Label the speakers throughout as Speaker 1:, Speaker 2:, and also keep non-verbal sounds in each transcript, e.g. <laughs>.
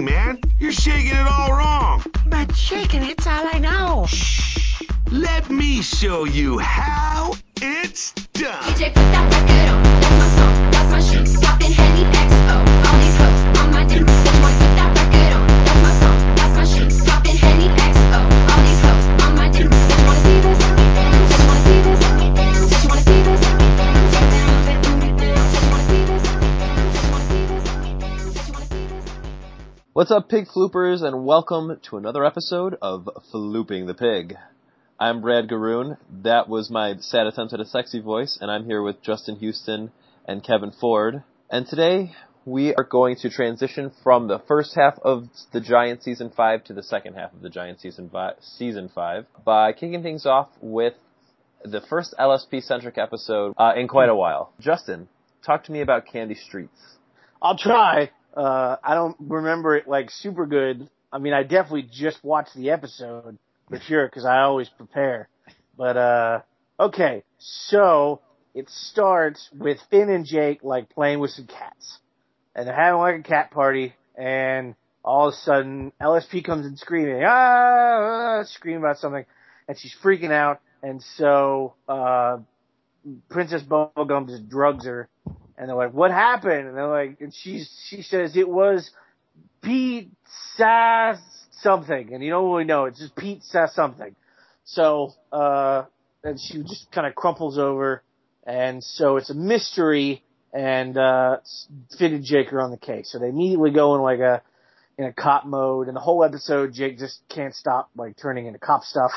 Speaker 1: man. You're shaking it all wrong.
Speaker 2: But shaking it's all I know.
Speaker 1: Shh. Let me show you how it's done.
Speaker 3: DJ put that record on, that's my song, that's my shit. Poppin' Henny XO,
Speaker 4: What's up, pig floopers, and welcome to another episode of Flooping the Pig. I'm Brad Garoon. That was my sad attempt at a sexy voice, and I'm here with Justin Houston and Kevin Ford. And today we are going to transition from the first half of the Giant season five to the second half of the Giant season five, season five by kicking things off with the first LSP centric episode uh, in quite a while. Justin, talk to me about Candy Streets.
Speaker 5: I'll try. Uh, I don't remember it like super good. I mean, I definitely just watched the episode for <laughs> sure because I always prepare. But uh, okay, so it starts with Finn and Jake like playing with some cats, and they're having like a cat party, and all of a sudden LSP comes in screaming, ah, screaming about something, and she's freaking out, and so uh, Princess Bubblegum just drugs her, and they're like, "What happened?" And they're like, and she she says it was pizza something, and you don't really know. It's just pizza something. So, uh, and she just kind of crumples over, and so it's a mystery, and uh, and Jake are on the case. So they immediately go in like a in a cop mode, and the whole episode Jake just can't stop like turning into cop stuff.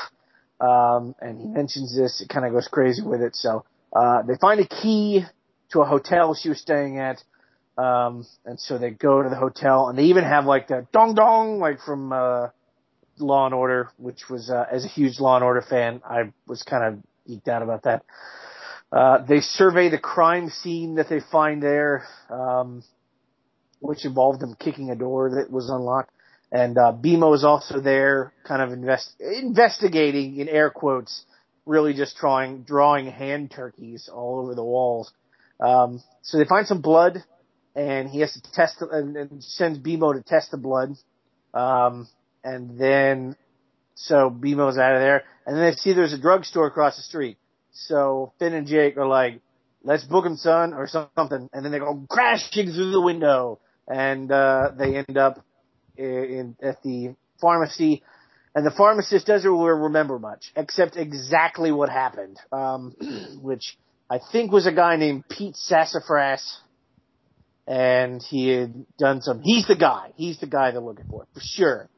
Speaker 5: Um, and he mentions this, it kind of goes crazy with it. So uh, they find a key to a hotel she was staying at. Um, and so they go to the hotel and they even have like the dong dong, like from, uh, Law and Order, which was, uh, as a huge Law and Order fan, I was kind of geeked out about that. Uh, they survey the crime scene that they find there, um, which involved them kicking a door that was unlocked. And, uh, BMO is also there, kind of invest, investigating in air quotes, really just drawing, drawing hand turkeys all over the walls. Um, so they find some blood and he has to test and, and sends BMO to test the blood. Um, and then so BMO's out of there, and then they see there's a drugstore across the street. So Finn and Jake are like, "Let's book him, son," or something, and then they go crashing through the window, and uh, they end up in, in at the pharmacy. And the pharmacist doesn't remember much, except exactly what happened, um, <clears throat> which I think was a guy named Pete Sassafras and he had done some. He's the guy. He's the guy they're looking for for sure.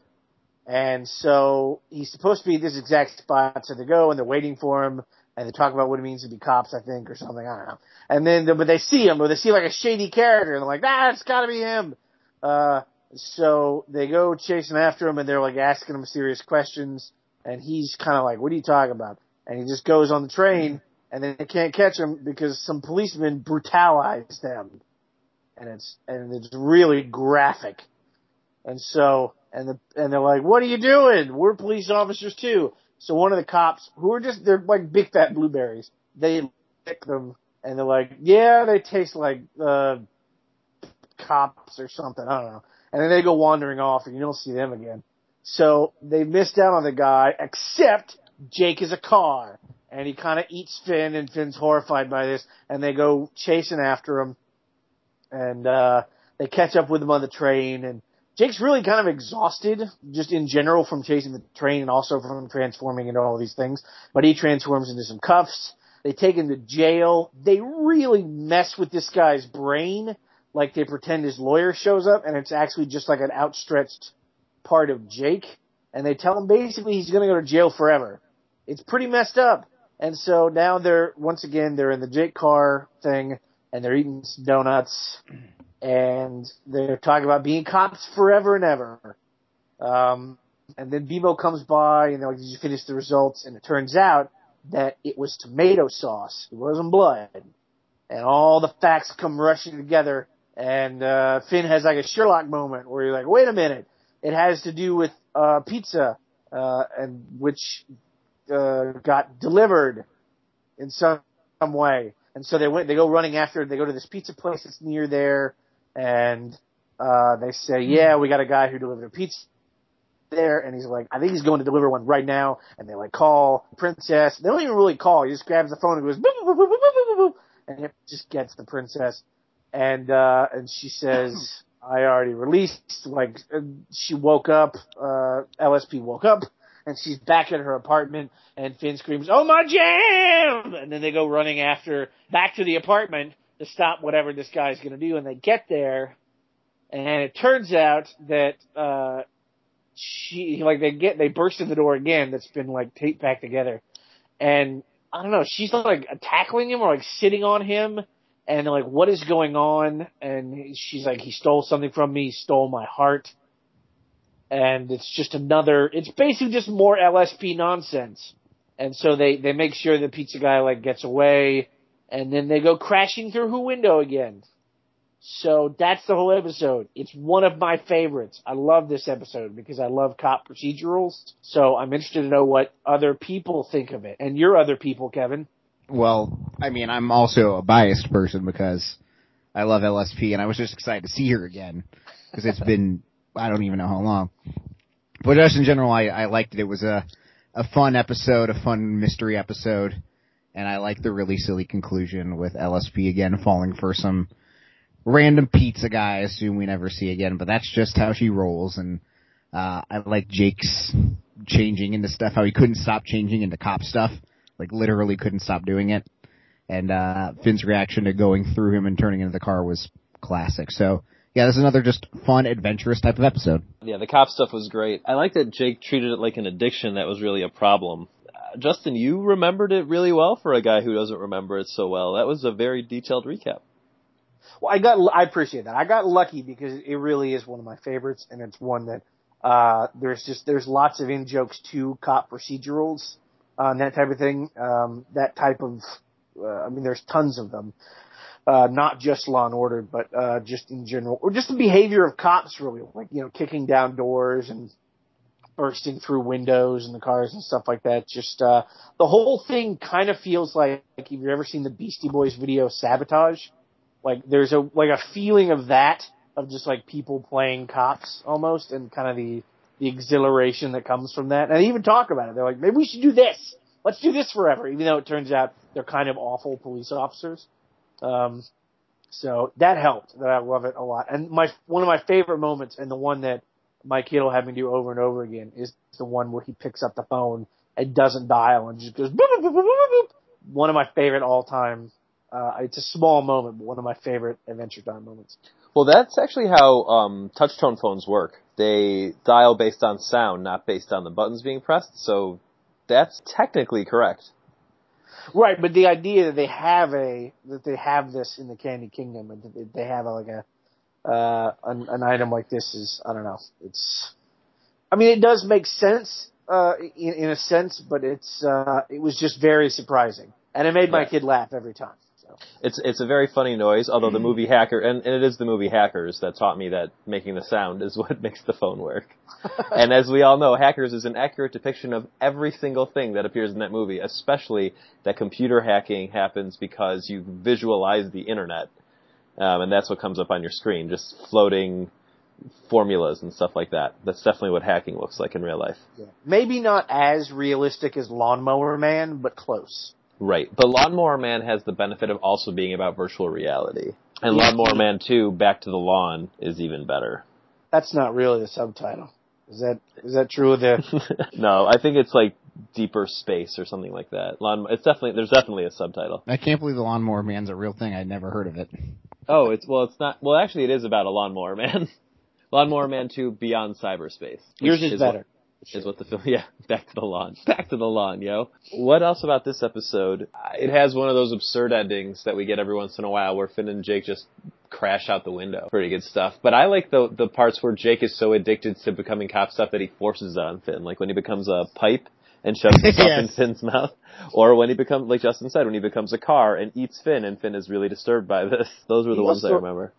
Speaker 5: And so he's supposed to be this exact spot. So they go and they're waiting for him, and they talk about what it means to be cops, I think, or something. I don't know. And then, but they see him, or they see like a shady character, and they're like, "Ah, it's got to be him." Uh, so they go chasing after him, and they're like asking him serious questions, and he's kind of like, "What are you talking about?" And he just goes on the train, and they can't catch him because some policemen brutalized them and it's and it's really graphic. And so and the and they're like, "What are you doing? We're police officers too." So one of the cops, who are just they're like big fat blueberries, they lick them and they're like, "Yeah, they taste like uh cops or something. I don't know." And then they go wandering off, and you don't see them again. So they missed out on the guy, except Jake is a car, and he kind of eats Finn, and Finn's horrified by this, and they go chasing after him and uh, they catch up with him on the train. And Jake's really kind of exhausted, just in general, from chasing the train and also from transforming into all these things. But he transforms into some cuffs. They take him to jail. They really mess with this guy's brain, like they pretend his lawyer shows up, and it's actually just like an outstretched part of Jake. And they tell him basically he's going to go to jail forever. It's pretty messed up. And so now they're once again they're in the Jake car thing and they're eating donuts and they're talking about being cops forever and ever. Um, and then BMO comes by and they're like, did you finish the results? And it turns out that it was tomato sauce. It wasn't blood. And all the facts come rushing together and, uh, Finn has like a Sherlock moment where you're like, wait a minute. It has to do with, uh, pizza, uh, and which, uh, got delivered in some, some way. And so they went, they go running after, they go to this pizza place that's near there, and uh, they say, yeah, we got a guy who delivered a pizza there, and he's like, I think he's going to deliver one right now, and they like call princess. They don't even really call. He just grabs the phone and goes, boop, boop, boop, boop, boop, boop, boop, and it just gets the princess, and uh, and she says, <clears throat> I already released. Like uh, she woke up, uh, LSP woke up, and she's back at her apartment, and Finn screams, "Oh my jam!" And then they go running after back to the apartment to stop whatever this guy's going to do, and they get there, and it turns out that uh she like they get they burst in the door again that's been like taped back together, and I don't know, she's like tackling him or like sitting on him. And like, what is going on? And she's like, he stole something from me, he stole my heart and it's just another it's basically just more LSP nonsense. And so they they make sure the pizza guy like gets away and then they go crashing through her window again. So that's the whole episode. It's one of my favorites. I love this episode because I love cop procedurals. So I'm interested to know what other people think of it. And your other people, Kevin.
Speaker 6: Well, I mean, I'm also a biased person because I love LSP and I was just excited to see her again because it's been I don't even know how long. But just in general, I, I liked it. It was a a fun episode, a fun mystery episode, and I like the really silly conclusion with LSP again falling for some random pizza guy. I assume we never see again, but that's just how she rolls. And uh, I like Jake's changing into stuff. How he couldn't stop changing into cop stuff, like literally couldn't stop doing it. And uh, Finn's reaction to going through him and turning into the car was classic. So yeah, this is another just fun, adventurous type of episode.
Speaker 4: Yeah, the cop stuff was great. I like that Jake treated it like an addiction that was really a problem. Uh, Justin, you remembered it really well for a guy who doesn't remember it so well. That was a very detailed recap.
Speaker 5: Well, I got I appreciate that. I got lucky because it really is one of my favorites, and it's one that uh, there's just there's lots of in jokes to cop procedurals uh, and that type of thing. Um, that type of uh, I mean, there's tons of them uh, not just Law and Order, but uh, just in general, or just the behavior of cops, really, like you know, kicking down doors and bursting through windows in the cars and stuff like that. Just uh, the whole thing kind of feels like, like if you've ever seen the Beastie Boys video "Sabotage," like there's a like a feeling of that of just like people playing cops almost, and kind of the the exhilaration that comes from that. And they even talk about it. They're like, maybe we should do this. Let's do this forever, even though it turns out they're kind of awful police officers. Um, so that helped. That I love it a lot. And my one of my favorite moments, and the one that my kid will have me do over and over again, is the one where he picks up the phone and doesn't dial and just goes boop, boop, boop, boop, boop. One of my favorite all time. Uh, it's a small moment, but one of my favorite Adventure Time moments.
Speaker 4: Well, that's actually how um, touchtone phones work. They dial based on sound, not based on the buttons being pressed. So that's technically correct.
Speaker 5: Right, but the idea that they have a that they have this in the Candy Kingdom and that they have a, like a uh, an, an item like this is I don't know. It's I mean it does make sense uh, in, in a sense, but it's uh, it was just very surprising, and it made my kid laugh every time.
Speaker 4: It's it's a very funny noise, although the movie Hacker and, and it is the movie Hackers that taught me that making the sound is <laughs> what makes the phone work. <laughs> and as we all know, Hackers is an accurate depiction of every single thing that appears in that movie, especially that computer hacking happens because you visualize the internet. Um, and that's what comes up on your screen, just floating formulas and stuff like that. That's definitely what hacking looks like in real life.
Speaker 5: yeah. maybe not as realistic as Lawnmower Man, but close.
Speaker 4: Right. But Lawnmower Man has the benefit of also being about virtual reality. And
Speaker 5: Yeah.
Speaker 4: Lawnmower Man 2, Back to the Lawn, is even better.
Speaker 5: That's not really the subtitle. Is that is that true of the? <laughs>
Speaker 4: no, I think it's like Deeper Space or something like that. Lawn, it's definitely, there's definitely a subtitle.
Speaker 6: I can't believe the Lawnmower Man's a real thing. I'd never heard of it.
Speaker 4: Oh, it's, well, it's not, well, actually it is about a Lawnmower Man. <laughs> Lawnmower Man 2, Beyond Cyberspace.
Speaker 5: Yours
Speaker 4: which
Speaker 5: is
Speaker 4: what- is what the film. <laughs> Yeah, back to the lawn. <laughs> Back to the lawn, yo. What else about this episode? Uh, it has one of those absurd endings that we get every once in a while, where Finn and Jake just crash out the window. Pretty good stuff. But I like the the parts where Jake is so addicted to becoming cop stuff that he forces it on Finn, like when he becomes a pipe and shoves <laughs> himself in
Speaker 6: Yes.
Speaker 4: Finn's mouth, or when he becomes, like Justin said, when he becomes a car and eats Finn, and Finn is really disturbed by this. Those were the
Speaker 5: He
Speaker 4: ones I remember.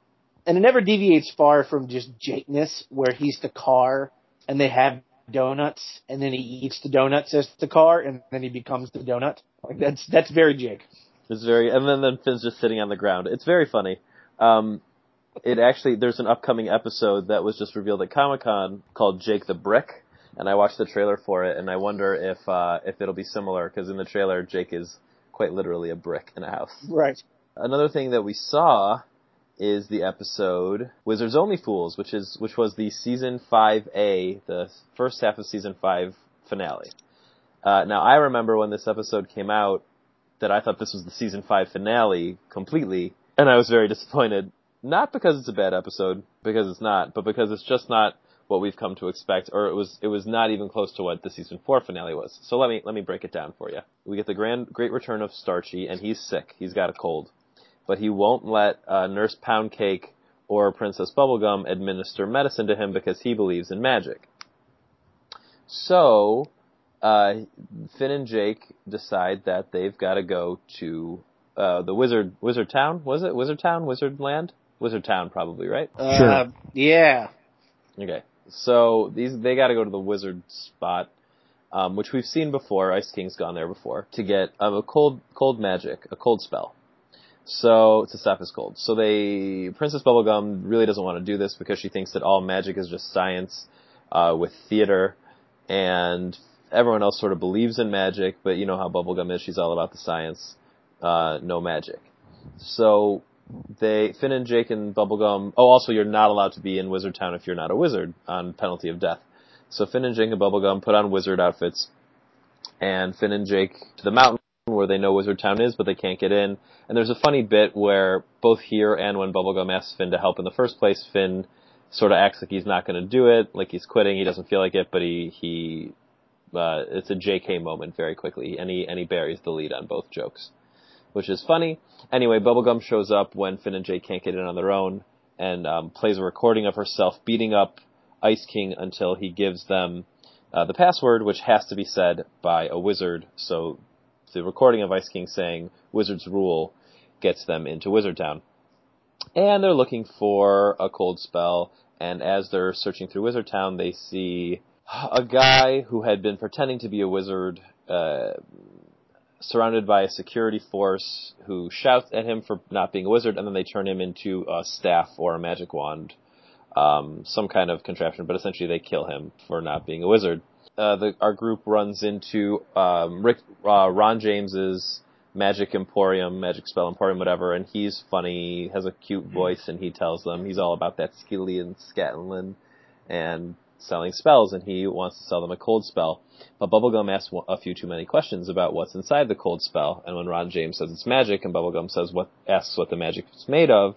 Speaker 5: and it never deviates far from just Jake-ness, where he's the car and they have donuts, and then he eats the donuts as the car, and then he becomes the donut. Like that's that's very Jake.
Speaker 4: It's very, and then then Finn's just sitting on the ground. It's very funny. Um, it actually there's an upcoming episode that was just revealed at Comic Con called Jake the Brick, and I watched the trailer for it, and I wonder if uh, if it'll be similar because in the trailer Jake is quite literally a brick in a house.
Speaker 5: Right.
Speaker 4: Another thing that we saw is the episode Wizards Only Fools, which is which was the season five A, the first half of season five finale. Uh, now I remember when this episode came out that I thought this was the season five finale completely, and I was very <laughs> disappointed. Not because it's a bad episode, because it's not, but because it's just not what we've come to expect, or it was it was not even close to what the season four finale was. So let me let me break it down for you. We get the grand great return of Starchy, and he's sick. He's got a cold, but he won't let uh, Nurse Poundcake or Princess Bubblegum administer medicine to him because he believes in magic. So uh, Finn and Jake decide that they've got to go to uh, the Wizard Wizard Town. Was it Wizard Town? Wizard Land? Wizard Town, probably, right?
Speaker 6: Sure.
Speaker 5: Uh, yeah.
Speaker 4: Okay. So these they got to go to the wizard spot, um, which we've seen before. Ice King's gone there before to get um, a cold cold magic, a cold spell. So to stop his cold. So they Princess Bubblegum really doesn't want to do this because she thinks that all magic is just science uh, with theater, and everyone else sort of believes in magic. But you know how Bubblegum is; she's all about the science, uh, no magic. So they Finn and Jake and Bubblegum. Oh, also you're not allowed to be in Wizard Town if you're not a wizard on penalty of death. So Finn and Jake and Bubblegum put on wizard outfits, and Finn and Jake to the mountain where they know Wizard Town is, but they can't get in. And there's a funny bit where both here and when Bubblegum asks Finn to help in the first place, Finn sort of acts like he's not going to do it, like he's quitting. He doesn't feel like it, but he he uh, it's a JK moment very quickly, and he and he buries the lead on both jokes which is funny. Anyway, Bubblegum shows up when Finn and Jake can't get in on their own and um, plays a recording of herself beating up Ice King until he gives them uh, the password, which has to be said by a wizard. So the recording of Ice King saying "Wizard's rule" gets them into Wizard Town, and they're looking for a cold spell. And as they're searching through Wizard Town, they see a guy who had been pretending to be a wizard. Uh, surrounded by a security force who shouts at him for not being a wizard, and then they turn him into a staff or a magic wand, um, some kind of contraption. But essentially, they kill him for not being a wizard. Uh, the, our group runs into um, Rick, uh, Ron James's Magic Emporium, Magic Spell Emporium, whatever, and he's funny, has a cute voice, and he tells them he's all about that skilly scatlin and selling spells, and he wants to sell them a cold spell. But Bubblegum asks a few too many questions about what's inside the cold spell, and when Ron James says it's magic, and Bubblegum says what asks what the magic is made of,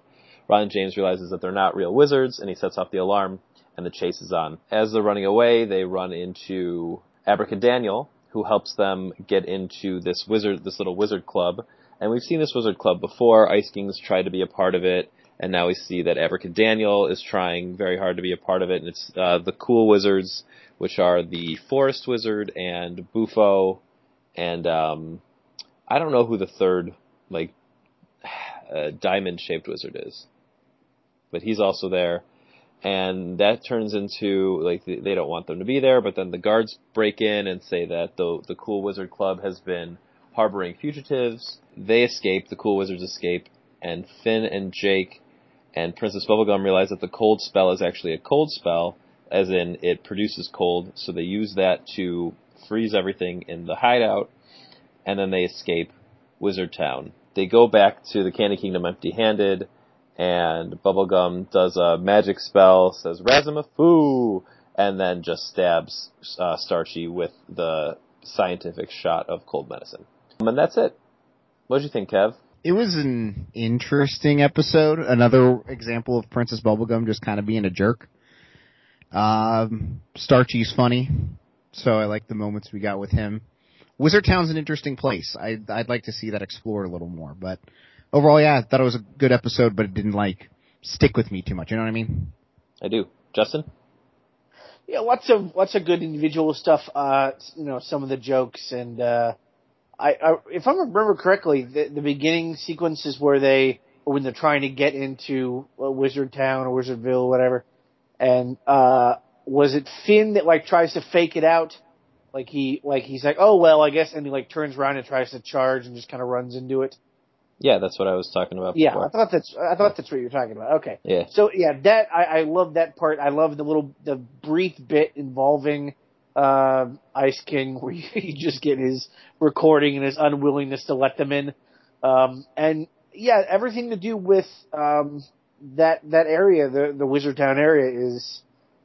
Speaker 4: Ron James realizes that they're not real wizards, and he sets off the alarm, and the chase is on. As they're running away, they run into Abracadaniel, who helps them get into this wizard, this little wizard club. And we've seen this wizard club before. Ice King's tried to be a part of it and now we see that Abracadaniel is trying very hard to be a part of it, and it's uh, the cool wizards, which are the Forest Wizard and Bufo, and um, I don't know who the third like <sighs> uh, diamond-shaped wizard is, but he's also there, and that turns into like they don't want them to be there, but then the guards break in and say that the the Cool Wizard Club has been harboring fugitives. They escape, the Cool Wizards escape, and Finn and Jake and Princess Bubblegum realize that the cold spell is actually a cold spell, as in it produces cold, so they use that to freeze everything in the hideout, and then they escape Wizard Town. They go back to the Candy Kingdom empty handed, and Bubblegum does a magic spell, says Razimafu, and then just stabs uh, Starchy with the scientific shot of cold medicine. And that's it. What do you think, Kev?
Speaker 6: It was an interesting episode. Another example of Princess Bubblegum just kind of being a jerk. Um, Starchy's funny, so I like the moments we got with him. Wizard Town's an interesting place. I, I'd like to see that explored a little more, but overall, yeah, I thought it was a good episode, but it didn't like stick with me too much. You know what I mean?
Speaker 4: I do. Justin?
Speaker 5: Yeah, lots of lots of good individual stuff. Uh, you know, some of the jokes and uh, I, I if I remember correctly, the, the beginning sequences where they when they're trying to get into uh, Wizard Town or Wizardville or whatever, and uh, was it Finn that like tries to fake it out? Like he like he's like, oh well, I guess, and he like turns around and tries to charge and just kind of runs into it.
Speaker 4: Yeah, that's what I was talking about.
Speaker 5: Yeah,
Speaker 4: before.
Speaker 5: I thought that's I thought that's what you were talking about. Okay.
Speaker 4: Yeah.
Speaker 5: So yeah, that I, I love that part. I love the little the brief bit involving uh, Ice King where <laughs> you, you just get his recording and his unwillingness to let them in. Um, and yeah, everything to do with um, that that area, the the Wizard Town area, is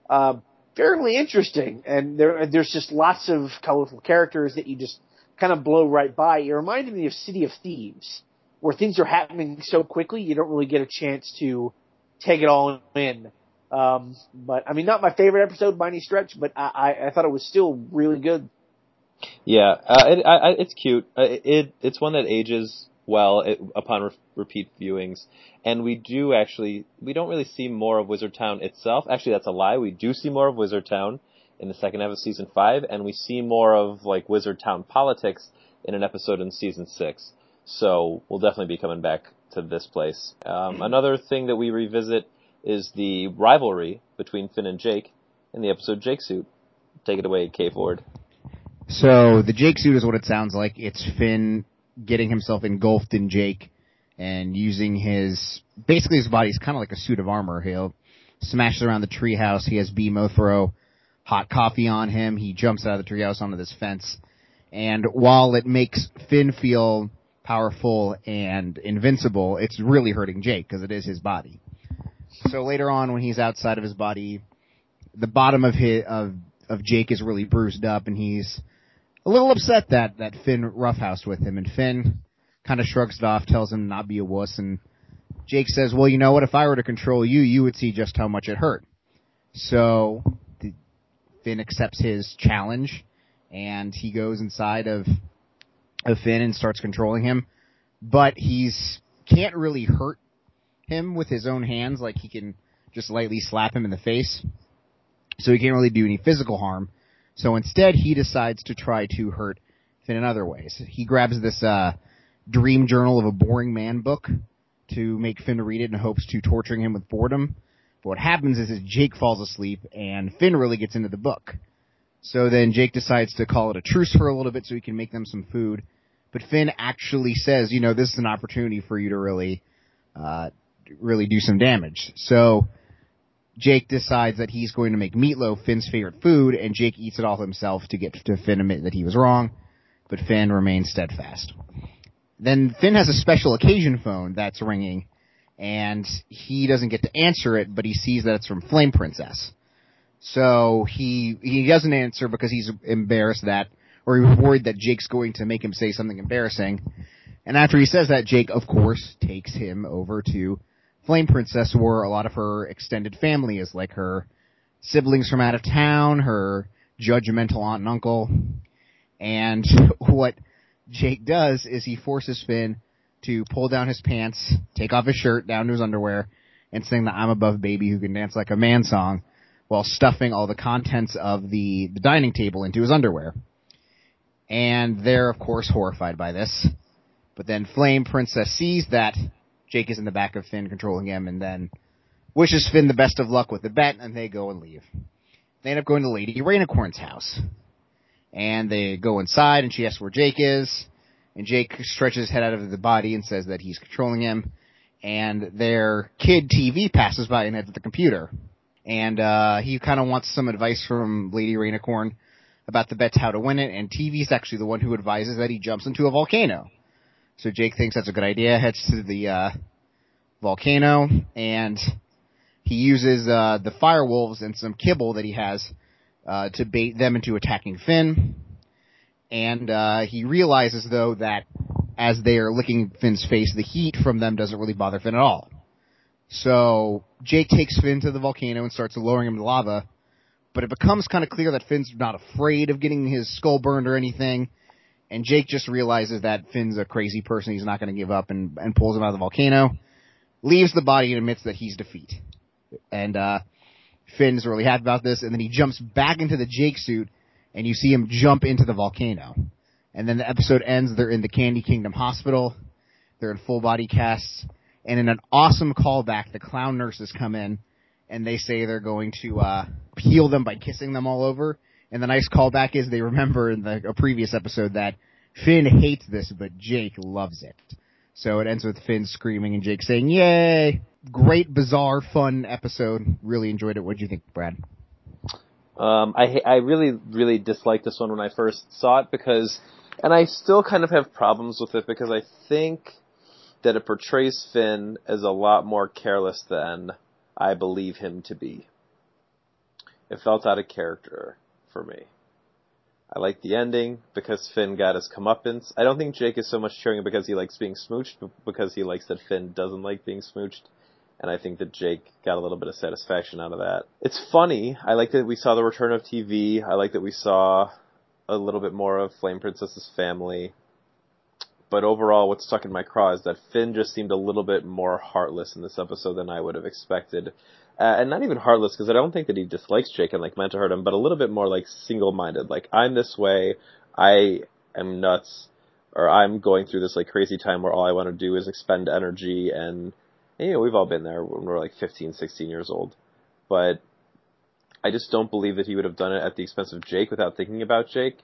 Speaker 5: uh, fairly interesting. And there there's just lots of colorful characters that you just kind of blow right by. It reminded me of City of Thieves, where things are happening so quickly you don't really get a chance to take it all in. Um, but I mean, not my favorite episode by any stretch, but I, I, I thought it was still really good.
Speaker 4: Yeah, uh, it, I, it's cute. Uh, it it's one that ages well it, upon re- repeat viewings, and we do actually we don't really see more of Wizard Town itself. Actually, that's a lie. We do see more of Wizard Town in the second half of season five, and we see more of like Wizard Town politics in an episode in season six. So we'll definitely be coming back to this place. Um, another thing that we revisit is the rivalry between Finn and Jake in the episode Jake Suit. Take it away, K Ford.
Speaker 6: So the Jake suit is what it sounds like. It's Finn getting himself engulfed in Jake and using his basically his body is kind of like a suit of armor. He'll smash around the treehouse. He has BMO throw hot coffee on him. He jumps out of the treehouse onto this fence. And while it makes Finn feel powerful and invincible, it's really hurting Jake because it is his body. So later on, when he's outside of his body, the bottom of his of of Jake is really bruised up, and he's a little upset that that Finn roughhoused with him. And Finn kind of shrugs it off, tells him not be a wuss, and Jake says, "Well, you know what? If I were to control you, you would see just how much it hurt." So Finn accepts his challenge, and he goes inside of of Finn and starts controlling him, but he's can't really hurt him with his own hands. Like he can just lightly slap him in the face, so he can't really do any physical harm. So instead, he decides to try to hurt Finn in other ways. He grabs this uh, dream journal of a boring man book to make Finn read it in hopes to torturing him with boredom. But what happens is, is Jake falls asleep and Finn really gets into the book. So then Jake decides to call it a truce for a little bit so he can make them some food. But Finn actually says, you know, this is an opportunity for you to really, uh, really do some damage. So Jake decides that he's going to make meatloaf Finn's favorite food, and Jake eats it all himself to get to Finn admit that he was wrong. But Finn remains steadfast. Then Finn has a special occasion phone that's ringing, and he doesn't get to answer it, but he sees that it's from Flame Princess. So he he doesn't answer because he's embarrassed that, or he's worried that Jake's going to make him say something embarrassing. And after he says that, Jake, of course, takes him over to Flame Princess, where a lot of her extended family is, like her siblings from out of town, her judgmental aunt and uncle. And <laughs> what Jake does is he forces Finn to pull down his pants, take off his shirt down to his underwear, and sing the I'm Above Baby Who Can Dance Like a Man song while stuffing all the contents of the, the dining table into his underwear. And they're, of course, horrified by this. But then Flame Princess sees that Jake is in the back of Finn controlling him and then wishes Finn the best of luck with the bet and they go and leave. They end up going to Lady Rainicorn's house. And they go inside and she asks where Jake is. And Jake stretches his head out of the body and says that he's controlling him. And their kid TV passes by and heads to the computer. And uh, he kind of wants some advice from Lady Rainicorn about the bets how to win it. And TV's actually the one who advises that he jumps into a volcano. So Jake thinks that's a good idea, heads to the uh, volcano, and he uses uh, the fire wolves and some kibble that he has uh, to bait them into attacking Finn. And uh, he realizes though that as they are licking Finn's face, the heat from them doesn't really bother Finn at all. So Jake takes Finn to the volcano and starts lowering him to lava. But it becomes kind of clear that Finn's not afraid of getting his skull burned or anything. And Jake just realizes that Finn's a crazy person. He's not going to give up and, and pulls him out of the volcano. Leaves the body and admits that he's defeat. And, uh, Finn's really happy about this. And then he jumps back into the Jake suit and you see him jump into the volcano. And then the episode ends. They're in the Candy Kingdom hospital. They're in full body casts. And in an awesome callback, the clown nurses come in and they say they're going to, uh, heal them by kissing them all over. And the nice callback is they remember in the a previous episode that Finn hates this, but Jake loves it. So it ends with Finn screaming and Jake saying, yay! Great, bizarre, fun episode. Really enjoyed it. What do you think, Brad?
Speaker 4: Um, I I really really disliked this one when I first saw it because, and I still kind of have problems with it because I think that it portrays Finn as a lot more careless than I believe him to be. It felt out of character for me. I like the ending because Finn got his comeuppance. I don't think Jake is so much cheering because he likes being smooched, but because he likes that Finn doesn't like being smooched. And I think that Jake got a little bit of satisfaction out of that. It's funny. I like that we saw the return of TV. I like that we saw a little bit more of Flame Princess's family. But overall, what stuck in my craw is that Finn just seemed a little bit more heartless in this episode than I would have expected. Uh, and not even heartless because I don't think that he dislikes Jake and like meant to hurt him, but a little bit more like single-minded. Like I'm this way, I am nuts, or I'm going through this like crazy time where all I want to do is expend energy and, you know we've all been there when we're like 15, 16 years old, but I just don't believe that he would have done it at the expense of Jake without thinking about Jake.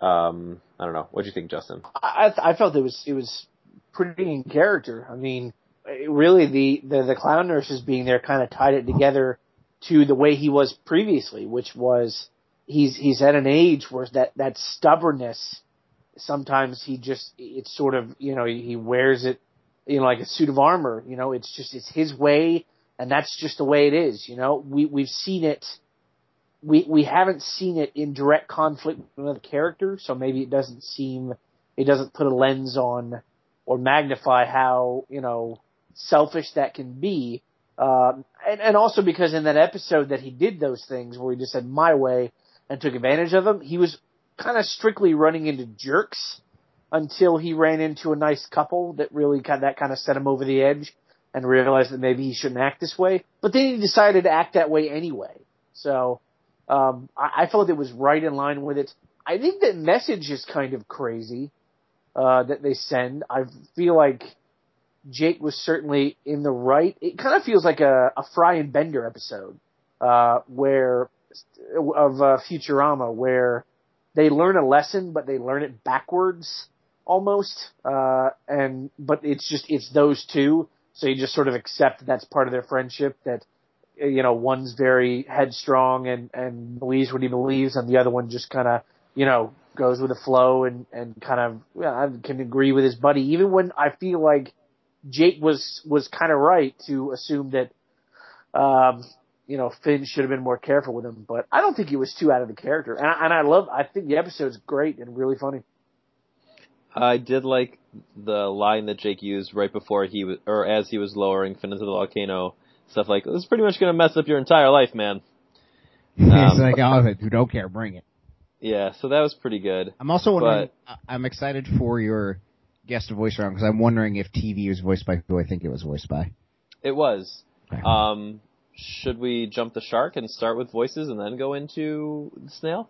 Speaker 4: Um, I don't know. What do you think, Justin?
Speaker 5: I, I felt it was it was pretty in character. I mean, really the the, the clown nurses being there kind of tied it together to the way he was previously, which was he's he's at an age where that that stubbornness. Sometimes he just it's sort of you know he wears it you know like a suit of armor. You know it's just it's his way, and that's just the way it is. You know we we've seen it we we haven't seen it in direct conflict with another character, so maybe it doesn't seem it doesn't put a lens on or magnify how you know selfish that can be. Um, and, and also because in that episode that he did those things where he just said my way and took advantage of them, he was kind of strictly running into jerks until he ran into a nice couple that really kind of, that kind of set him over the edge and realized that maybe he shouldn't act this way. But then he decided to act that way anyway. So um, I, I felt it was right in line with it. I think that message is kind of crazy uh, that they send. I feel like Jake was certainly in the right. It kind of feels like a, a Fry and Bender episode uh, where of uh, Futurama where they learn a lesson, but they learn it backwards almost. Uh, and but it's just it's those two, so you just sort of accept that that's part of their friendship. That you know one's very headstrong and and believes what he believes, and the other one just kind of you know goes with the flow and and kind of yeah, I can agree with his buddy, even when I feel like Jake was was kind of right to assume that um, you know Finn should have been more careful with him, but I don't think he was too out of the character, and I, and I love I think the episode's great and really funny.
Speaker 4: I did like the line that Jake used right before he was, or as he was lowering Finn into the volcano. Stuff like, "This is pretty much going to mess up your entire life, man." <laughs>
Speaker 6: it's
Speaker 4: Um,
Speaker 6: like, oh, if you don't care, bring it.
Speaker 4: Yeah, so that was pretty good.
Speaker 6: I'm also wondering. I- I'm excited for your guest voice round because I'm wondering if TV was voiced by who I think it was voiced by.
Speaker 4: It was.
Speaker 6: Okay.
Speaker 4: Um, should we jump the shark and start with voices and then go into the snail?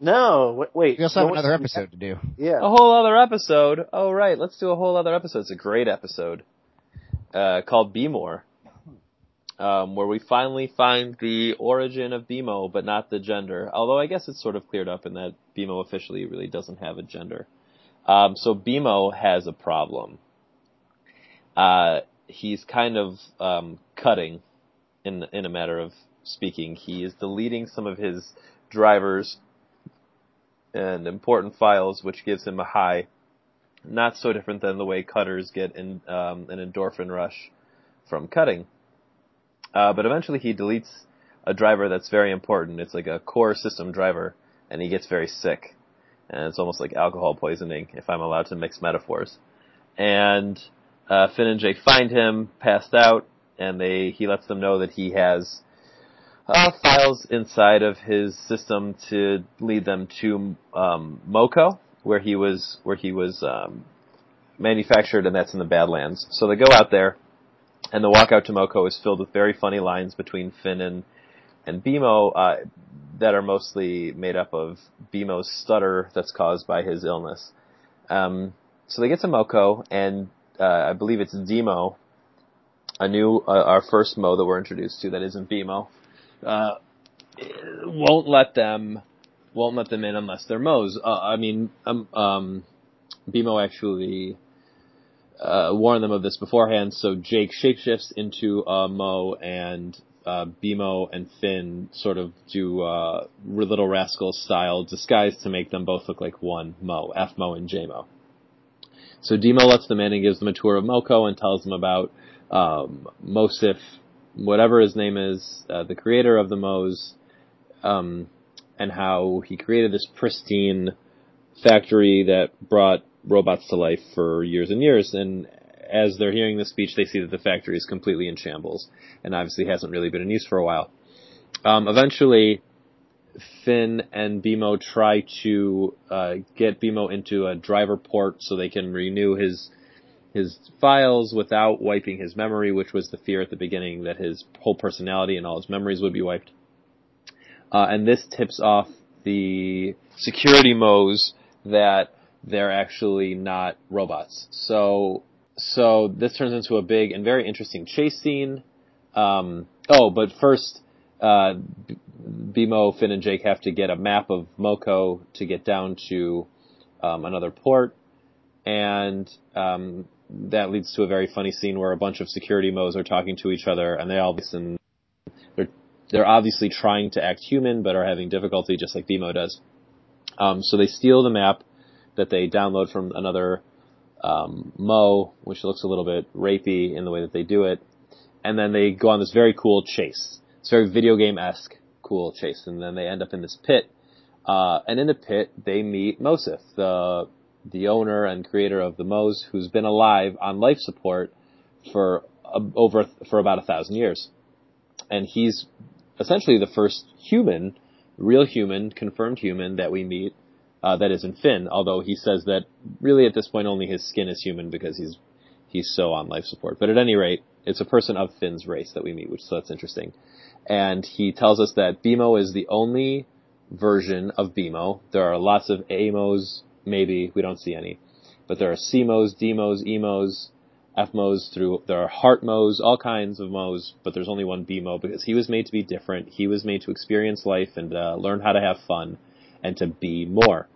Speaker 5: No, wait, wait.
Speaker 6: We also have another episode to do.
Speaker 5: Yeah.
Speaker 4: A whole other episode. Oh right, let's do a whole other episode. It's a great episode uh, called Be More, um, where we finally find the origin of BMO, but not the gender. Although I guess it's sort of cleared up in that BMO officially really doesn't have a gender. Um, so BMO has a problem. Uh, he's kind of um, cutting, in in a matter of speaking. He is deleting some of his drivers and important files, which gives him a high. Not so different than the way cutters get in, um, an endorphin rush from cutting. Uh, but eventually he deletes a driver that's very important. It's like a core system driver, and he gets very sick. And it's almost like alcohol poisoning, if I'm allowed to mix metaphors. And uh, Finn and Jake find him passed out, and they he lets them know that he has uh, files inside of his system to lead them to um, Moko, where he was where he was um, manufactured, and that's in the Badlands. So they go out there, and the walkout to Moko is filled with very funny lines between Finn and and BMO uh, that are mostly made up of BMO's stutter that's caused by his illness. Um, so they get to Moko, and uh, I believe it's DMO, a new uh, our first Mo that we're introduced to that isn't BMO. Uh, won't let them won't let them in unless they're Mo's. Uh, I mean, um, um, BMO actually uh, warn them of this beforehand. So Jake shapeshifts into a Mo, and uh, BMO and Finn sort of do uh, Little Rascal style disguise to make them both look like one Mo, F Mo and J Mo. So DMO lets them in and gives them a tour of Moko and tells them about um, Moseph, whatever his name is, uh, the creator of the Mo's, um, and how he created this pristine factory that brought robots to life for years and years. And as they're hearing the speech, they see that the factory is completely in shambles and obviously hasn't really been in use for a while. Um, eventually, Finn and BMO try to uh, get BMO into a driver port so they can renew his his files without wiping his memory, which was the fear at the beginning that his whole personality and all his memories would be wiped. Uh, and this tips off the security mo's that they're actually not robots. So so this turns into a big and very interesting chase scene. Um, oh, but first, uh, BMO, Finn, and Jake have to get a map of Moko to get down to um, another port, and um, that leads to a very funny scene where a bunch of security Mo's are talking to each other, and they all listen. They're they're obviously trying to act human, but are having difficulty, just like BMO does. Um, so they steal the map that they download from another um, Mo, which looks a little bit rapey in the way that they do it, and then they go on this very cool chase. It's very video game esque cool chase, and then they end up in this pit. Uh, and in the pit, they meet Moseph, the the owner and creator of the Mo's, who's been alive on life support for uh, over for about a thousand years, and he's essentially the first human, real human, confirmed human that we meet uh, that isn't Finn. Although he says that really at this point only his skin is human because he's he's so on life support. But at any rate, it's a person of Finn's race that we meet, which so that's interesting and he tells us that BMO is the only version of BMO. There are lots of AMOs, maybe, we don't see any. But there are CMOs, DMOs, EMOs, FMOs through, there are HeartMOs, all kinds of MOs, but there's only one BMO because he was made to be different. He was made to experience life and uh, learn how to have fun and to be more.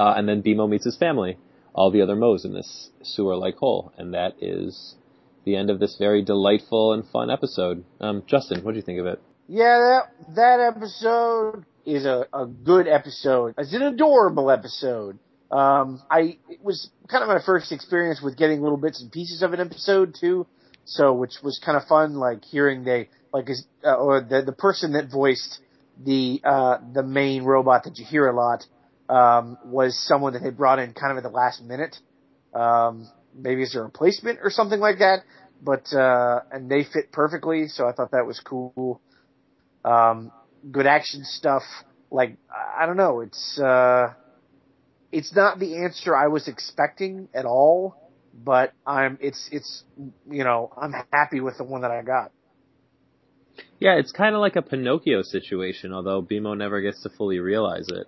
Speaker 4: Uh, and then BMO meets his family, all the other MOs in this sewer-like hole, and that is the end of this very delightful and fun episode. Um, Justin, what do you think of it?
Speaker 5: Yeah, that that episode is a, a good episode. It's an adorable episode. Um, I it was kind of my first experience with getting little bits and pieces of an episode too, so which was kind of fun. Like hearing they like is uh, or the the person that voiced the uh, the main robot that you hear a lot um, was someone that they brought in kind of at the last minute. Um, maybe as a replacement or something like that. But uh, and they fit perfectly, so I thought that was cool. Um, good action stuff. Like I don't know, it's uh, it's not the answer I was expecting at all, but I'm it's it's you know I'm happy with the one that I got.
Speaker 4: Yeah, it's kind of like a Pinocchio situation, although BMO never gets to fully realize it.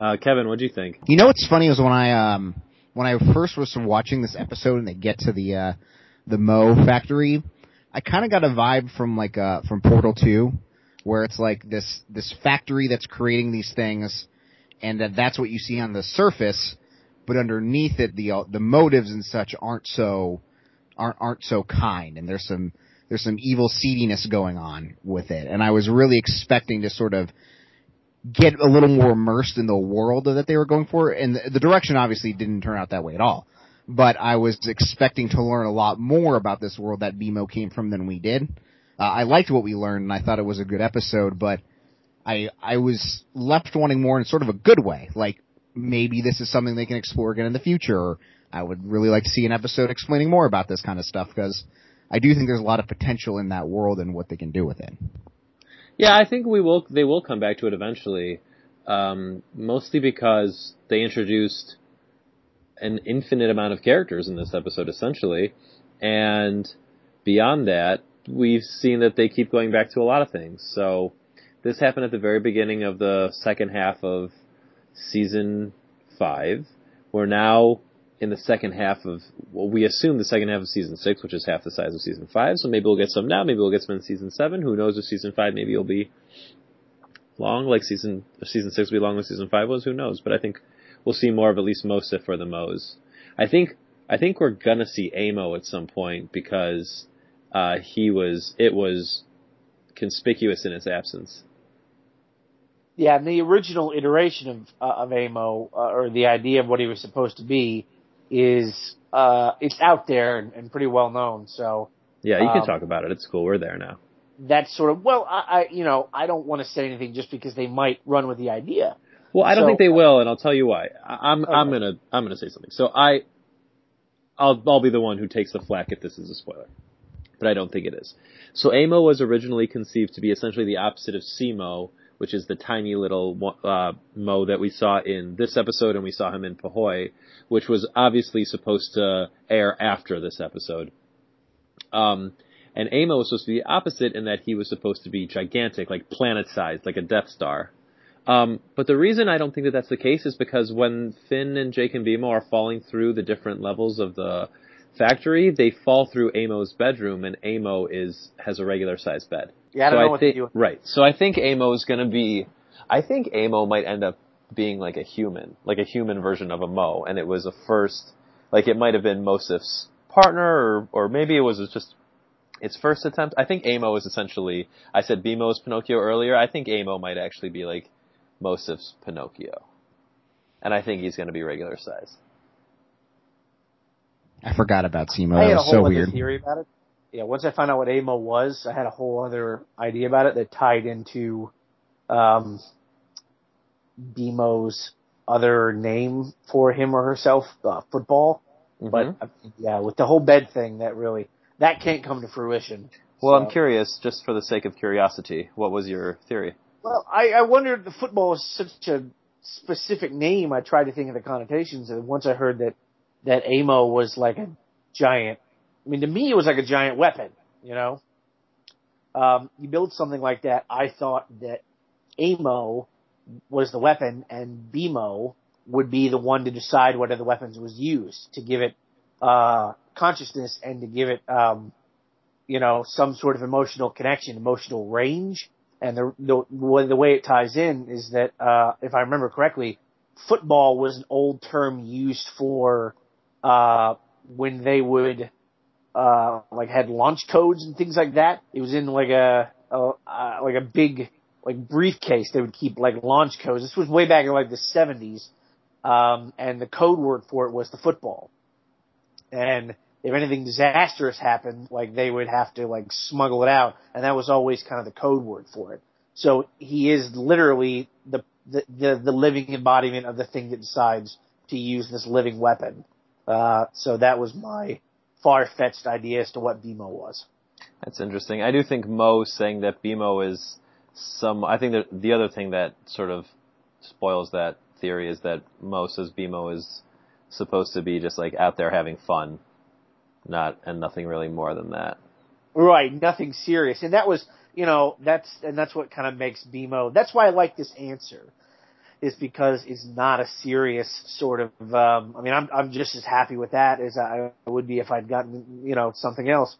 Speaker 4: Uh, Kevin, what do you think?
Speaker 6: You know what's funny is when I um when I first was watching this episode and they get to the uh, the Mo factory, I kind of got a vibe from like uh, from Portal Two, where it's like this this factory that's creating these things, and that that's what you see on the surface, but underneath it, the uh, the motives and such aren't so aren't aren't so kind, and there's some there's some evil seediness going on with it, and I was really expecting to sort of get a little more immersed in the world that they were going for. And the, direction obviously didn't turn out that way at all. But I was expecting to learn a lot more about this world that BMO came from than we did. Uh, I liked what we learned and I thought it was a good episode, but I, I was left wanting more in sort of a good way. Like, maybe this is something they can explore again in the future, or I would really like to see an episode explaining more about this kind of stuff, because I do think there's a lot of potential in that world and what they can do with it.
Speaker 4: Yeah, I think we will. They will come back to it eventually, um, mostly because they introduced an infinite amount of characters in this episode, essentially, and beyond that, we've seen that they keep going back to a lot of things. So this happened at the very beginning of the second half of season five. We're now in the second half of, well, we assume the second half of season six, which is half the size of season five. So maybe we'll get some now. Maybe we'll get some in season seven. Who knows if season five maybe will be long, like season season six will be long like season five was. Who knows? But I think we'll see more of at least Moseph for the Mo's. I think I think we're gonna see AMO at some point because uh, he was it was conspicuous in his absence.
Speaker 5: Yeah, and the original iteration of uh, of AMO, uh, or the idea of what he was supposed to be, is uh, it's out there and, and pretty well known. So
Speaker 4: Yeah, you can
Speaker 5: Um,
Speaker 4: talk about it. It's cool. We're there now.
Speaker 5: that's sort of well, I, I you know I don't want to say anything just because they might run with the idea.
Speaker 4: Well, I don't
Speaker 5: So-
Speaker 4: think they will, and I'll tell you why. I- I'm I'm gonna I'm gonna say something. So I I'll I'll be the one who takes the flack if this is a spoiler, but I don't think it is. So AMO was originally conceived to be essentially the opposite of CMO, which is the tiny little uh, Mo that we saw in this episode, and we saw him in Puhoy, which was obviously supposed to air after this episode. Um, and AMO was supposed to be the opposite in that he was supposed to be gigantic, like planet-sized, like a Death Star. Um, but the reason I don't think that that's the case is because when Finn and Jake and BMO are falling through the different levels of the factory, they fall through AMO's bedroom, and AMO is has a regular sized bed.
Speaker 5: Yeah, I don't
Speaker 4: so
Speaker 5: know what
Speaker 4: think,
Speaker 5: to do.
Speaker 4: Right. So I think AMO is going to be. I think AMO might end up being like a human, like a human version of a Mo, and it was a first, like it might have been Moseph's partner, or or maybe it was just its first attempt. I think AMO is essentially. I said BMO's Pinocchio earlier. I think AMO might actually be like Moseph's Pinocchio, and I think he's going to be regular size.
Speaker 6: I forgot about CMO.
Speaker 5: I
Speaker 6: That
Speaker 5: had a
Speaker 6: was
Speaker 5: whole
Speaker 6: so
Speaker 5: other
Speaker 6: weird.
Speaker 5: theory about it. Yeah, once I found out what AMO was, I had a whole other idea about it that tied into um, DMO's other name for him or herself, uh, football.
Speaker 4: Mhm.
Speaker 5: But uh, yeah, with the whole bed thing, that really that can't come to fruition.
Speaker 4: well,
Speaker 5: So-
Speaker 4: I'm curious, just for the sake of curiosity, what was your theory?
Speaker 5: Well, I, I wondered the football is such a specific name. I tried to think of the connotations, and once I heard that that AMO was like a giant. I mean, to me, it was like a giant weapon. You know, um, you build something like that. I thought that AMO was the weapon, and BMO would be the one to decide whether the weapons was used to give it uh, consciousness and to give it, um, you know, some sort of emotional connection, emotional range. And the the, the way it ties in is that, uh, if I remember correctly, football was an old term used for uh, when they would uh, like had launch codes and things like that. It was in like a, a uh, like a big like briefcase. They would keep like launch codes. This was way back in like the seventies, um, and the code word for it was the football. And if anything disastrous happened, like they would have to like smuggle it out, and that was always kind of the code word for it. So he is literally the the the, the living embodiment of the thing that decides to use this living weapon. Uh, so that was my far-fetched idea as to what BMO was.
Speaker 4: That's interesting. I do think Mo saying that BMO is some. I think that the other thing that sort of spoils that theory is that Mo says BMO is supposed to be just like out there having fun, not and nothing really more than that.
Speaker 5: Right, nothing serious. And that was, you know, that's, and that's what kind of makes BMO, that's why I like this answer, is because it's not a serious sort of, um, I mean, I'm, I'm just as happy with that as I would be if I'd gotten, you know, something else,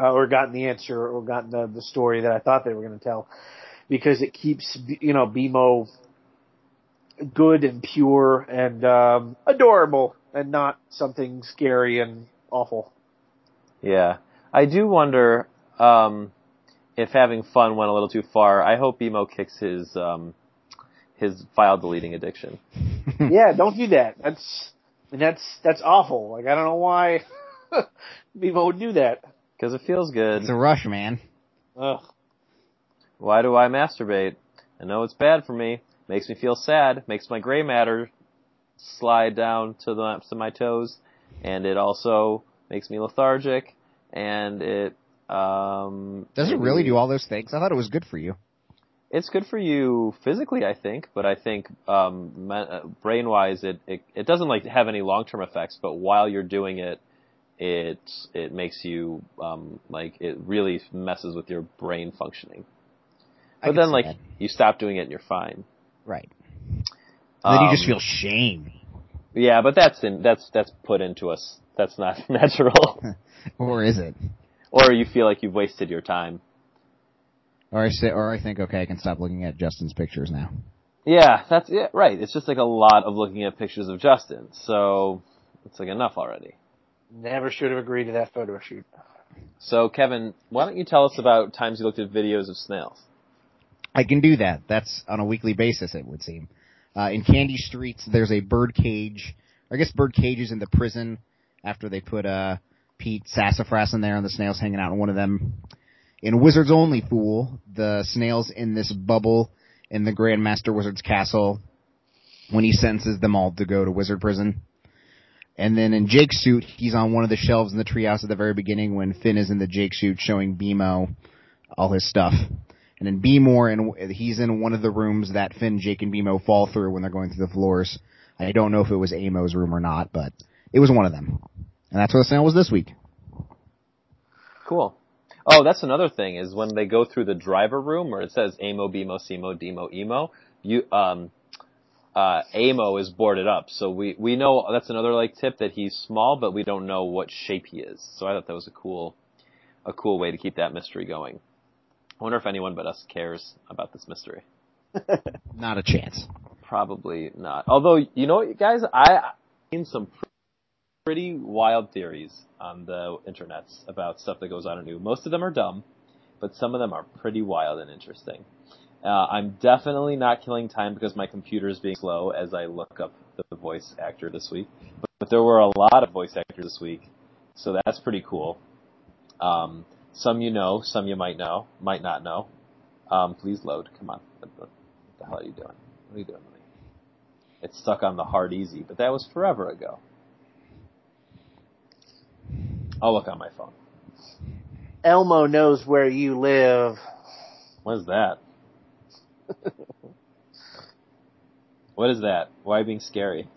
Speaker 5: uh, or gotten the answer or gotten the, the story that I thought they were going to tell. Because it keeps, you know, BMO good and pure and, um, adorable and not something scary and awful.
Speaker 4: Yeah, I do wonder um, if having fun went a little too far. I hope BMO kicks his um, his file deleting addiction. <laughs>
Speaker 5: yeah, don't do that. That's and that's that's awful. Like I don't know why <laughs> people would do that.
Speaker 4: Because it feels good.
Speaker 6: It's a rush, man.
Speaker 5: Ugh.
Speaker 4: Why do I masturbate? I know it's bad for me. Makes me feel sad. Makes my gray matter slide down to the to my toes, and it also makes me lethargic. And it um
Speaker 6: Does it really do all those things? I thought it was good for you.
Speaker 4: It's good for you physically, I think, but I think um, brain wise, it, it it doesn't like have any long term effects. But while you're doing it, it it makes you um, like it really messes with your brain functioning. But then like
Speaker 6: that.
Speaker 4: you stop doing it and you're fine.
Speaker 6: right. then you just
Speaker 4: Um,
Speaker 6: feel shame,
Speaker 4: Yeah, but that's in that's that's put into us. That's not <laughs> natural. <laughs>
Speaker 6: or is it?
Speaker 4: or you feel like you've wasted your time.
Speaker 6: Or I say, or I think, okay, I can stop looking at Justin's pictures now.
Speaker 4: Yeah, that's it. Right. It's just like a lot of looking at pictures of Justin. So it's like enough already.
Speaker 5: Never should have agreed to that photo shoot.
Speaker 4: So, Kevin, why don't you tell us about times you looked at videos of snails?
Speaker 6: I can do that. That's on a weekly basis, it would seem. Uh, in Candy Streets, there's a bird cage. I guess bird cages in the prison after they put uh, Pete Sassafras in there and the snails hanging out in one of them. In Wizards Only Fool, the snails in this bubble in the Grandmaster Wizard's castle when he senses them all to go to wizard prison. And then in Jake's suit, he's on one of the shelves in the treehouse at the very beginning when Finn is in the Jake suit showing BMO all his stuff. And then Be More, and he's in one of the rooms that Finn, Jake, and BMO fall through when they're going through the floors. I don't know if it was AMO's room or not, but it was one of them. And that's where the snail was this week.
Speaker 4: Cool. Oh, that's another thing is when they go through the driver room where it says AMO, BMO, CMO, DMO, Emo, you, um, uh, AMO is boarded up. So we, we know that's another like tip that he's small, but we don't know what shape he is. So I thought that was a cool, a cool way to keep that mystery going. I wonder if anyone but us cares about this mystery. <laughs>
Speaker 6: Not a chance.
Speaker 4: Probably not. Although, you know what, guys, I, I've seen some pretty wild theories on the internets about stuff that goes on in Ooo. Most of them are dumb, but some of them are pretty wild and interesting. Uh, I'm definitely not killing time because my computer is being slow as I look up the voice actor this week. But, but there were a lot of voice actors this week, so that's pretty cool. Um, some you know, some you might know, might not know. Um, please load. Come on. What the, hell are you doing? What are you doing? It's stuck on the hard easy, but that was forever ago. I'll look on my phone.
Speaker 5: Elmo knows where you live.
Speaker 4: What is that? <laughs> what is that? Why being scary?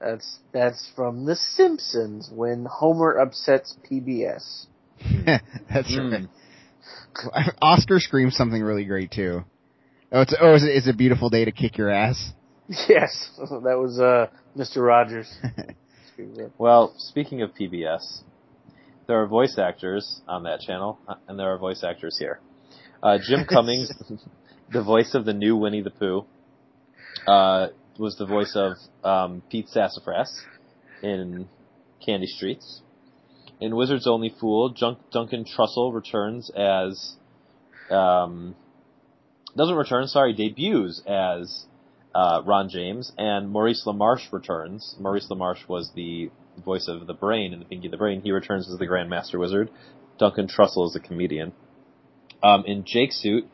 Speaker 5: That's that's from The Simpsons when Homer upsets PBS. <laughs>
Speaker 6: That's
Speaker 4: Hmm.
Speaker 6: right. <laughs> Oscar screams something really great too. Oh, it's oh, it's, it's a beautiful day to kick your ass.
Speaker 5: Yes, that was uh Mr. Rogers.
Speaker 4: Well, speaking of PBS, there are voice actors on that channel, uh, and there are voice actors here. Uh, Jim <laughs> Cummings, the voice of the new Winnie the Pooh, uh, was the voice of um, Pete Sassafras in Candy Streets. In Wizards Only Fool, Junk- Duncan Trussell returns as um, doesn't return, sorry, debuts as uh, Ron James, and Maurice LaMarche returns. Maurice LaMarche was the voice of the Brain in the Pinky the Brain. He returns as the Grand Master Wizard. Duncan Trussell is the comedian. Um, in Jake's suit,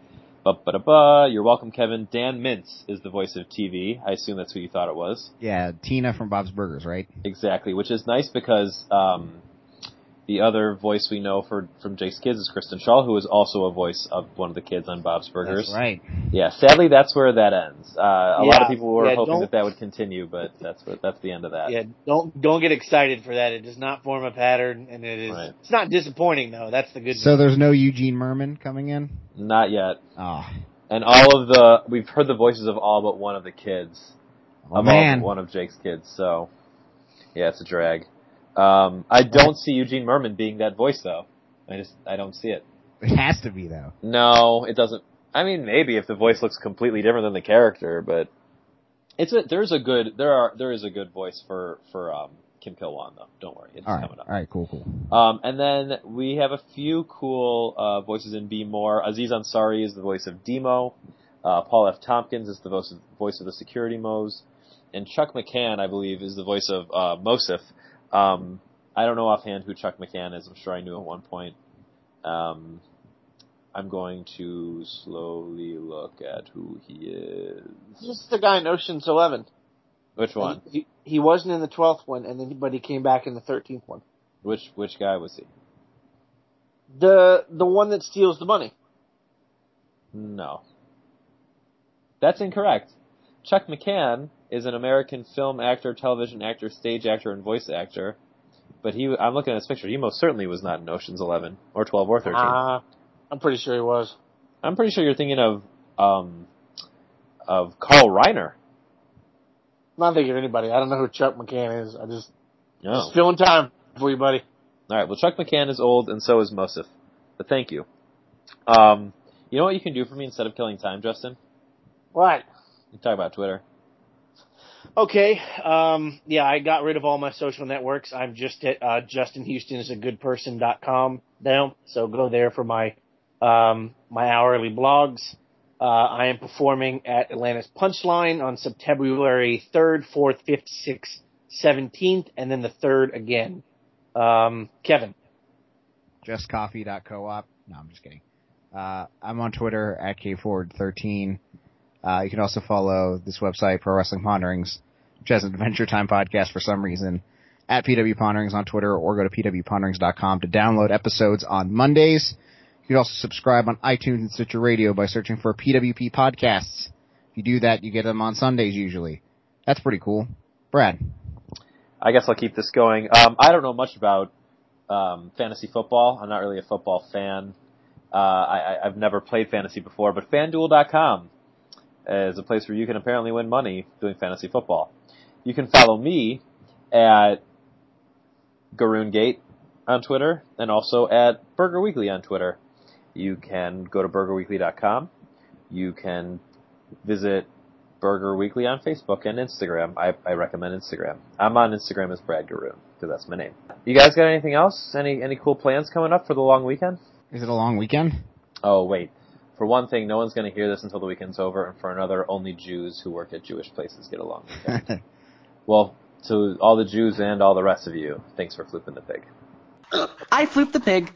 Speaker 4: ba-ba-da-ba, you're welcome, Kevin. Dan Mintz is the voice of TV. I assume that's who you thought it was.
Speaker 6: Yeah, Tina from Bob's Burgers, right?
Speaker 4: Exactly, which is nice because um, the other voice we know for from Jake's Kids is Kristen Schaal, who is also a voice of one of the kids on Bob's Burgers.
Speaker 6: That's right.
Speaker 4: Yeah, sadly, that's where that ends. Uh, a lot of people were
Speaker 5: yeah,
Speaker 4: hoping that that would continue, but that's what, that's the end of that.
Speaker 5: Yeah, don't don't get excited for that. It does not form a pattern, and it is.
Speaker 4: Right.
Speaker 5: It's not disappointing though. That's the good.
Speaker 6: So there's no Eugene Mirman coming in.
Speaker 4: Not yet.
Speaker 6: Oh,
Speaker 4: And all of the we've heard the voices of all but one of the kids.
Speaker 6: oh
Speaker 4: of all
Speaker 6: man.
Speaker 4: but one of Jake's kids. So yeah, it's a drag. Um, I don't see Eugene Mirman being that voice though. I just I don't see it.
Speaker 6: It has to be though.
Speaker 4: No, it doesn't. I mean, maybe if the voice looks completely different than the character, but it's a there's a good there are there is a good voice for for um, Kim Kil Whan though. Don't worry, it's
Speaker 6: right,
Speaker 4: coming up.
Speaker 6: all right, cool, cool.
Speaker 4: Um, and then we have a few cool uh, voices in Be More. Aziz Ansari is the voice of DMO. Uh, Paul F. Tompkins is the voice of, voice of the security Moes. And Chuck McCann, I believe, is the voice of uh, Moseph. Um, I don't know offhand who Chuck McCann is. I'm sure I knew at one point. Um, I'm going to slowly look at who he is.
Speaker 5: This is the guy in Ocean's Eleven.
Speaker 4: Which one?
Speaker 5: He, he wasn't in the twelfth one, and then but he came back in the thirteenth one.
Speaker 4: Which which guy was he?
Speaker 5: The the one that steals the money.
Speaker 4: No. That's incorrect. Chuck McCann is an American film actor, television actor, stage actor, and voice actor. But he, I'm looking at his picture. He most certainly was not in Ocean's 11 or 12 or 13.
Speaker 5: Uh, I'm pretty sure he was.
Speaker 4: I'm pretty sure you're thinking of, um, of Carl Reiner.
Speaker 5: I'm not thinking of anybody. I don't know who Chuck McCann is. I just
Speaker 4: No.
Speaker 5: just filling time for you, buddy.
Speaker 4: All right. Well, Chuck McCann is old, and so is Moseph. But thank you. Um, you know what you can do for me instead of killing time, Justin?
Speaker 5: What?
Speaker 4: You talk about Twitter.
Speaker 5: Okay. Um, yeah, I got rid of all my social networks. I'm just at uh, justinhoustonisagoodperson.com now. So go there for my um, my hourly blogs. Uh, I am performing at Atlanta's Punchline on September 3rd, 4th, 5th, 6th, 17th, and then the 3rd again. Um, Kevin.
Speaker 6: JustCoffee.coop. No, I'm just kidding. Uh, I'm on Twitter at KFord13. Uh, you can also follow this website, Pro Wrestling Ponderings, which has an Adventure Time podcast for some reason, at PW Ponderings on Twitter, or go to pwponderings.com to download episodes on Mondays. You can also subscribe on iTunes and Stitcher Radio by searching for PWP Podcasts. If you do that, you get them on Sundays usually. That's pretty cool. Brad.
Speaker 4: I guess I'll keep this going. Um, I don't know much about um, fantasy football. I'm not really a football fan. Uh, I, I've never played fantasy before, but FanDuel.com is a place where you can apparently win money doing fantasy football. You can follow me at GaroonGate on Twitter and also at Burger Weekly on Twitter. You can go to burgerweekly.com. You can visit Burger Weekly on Facebook and Instagram. I, I recommend Instagram. I'm on Instagram as Brad Garoon because that's my name. You guys got anything else? Any any cool plans coming up for the long weekend?
Speaker 6: Is it a long weekend?
Speaker 4: Oh wait. For one thing, no one's going to hear this until the weekend's over, and for another, only Jews who work at Jewish places get along. long <laughs> weekend. well, to all the Jews and all the rest of you, thanks for flipping the pig.
Speaker 2: I flooped the pig.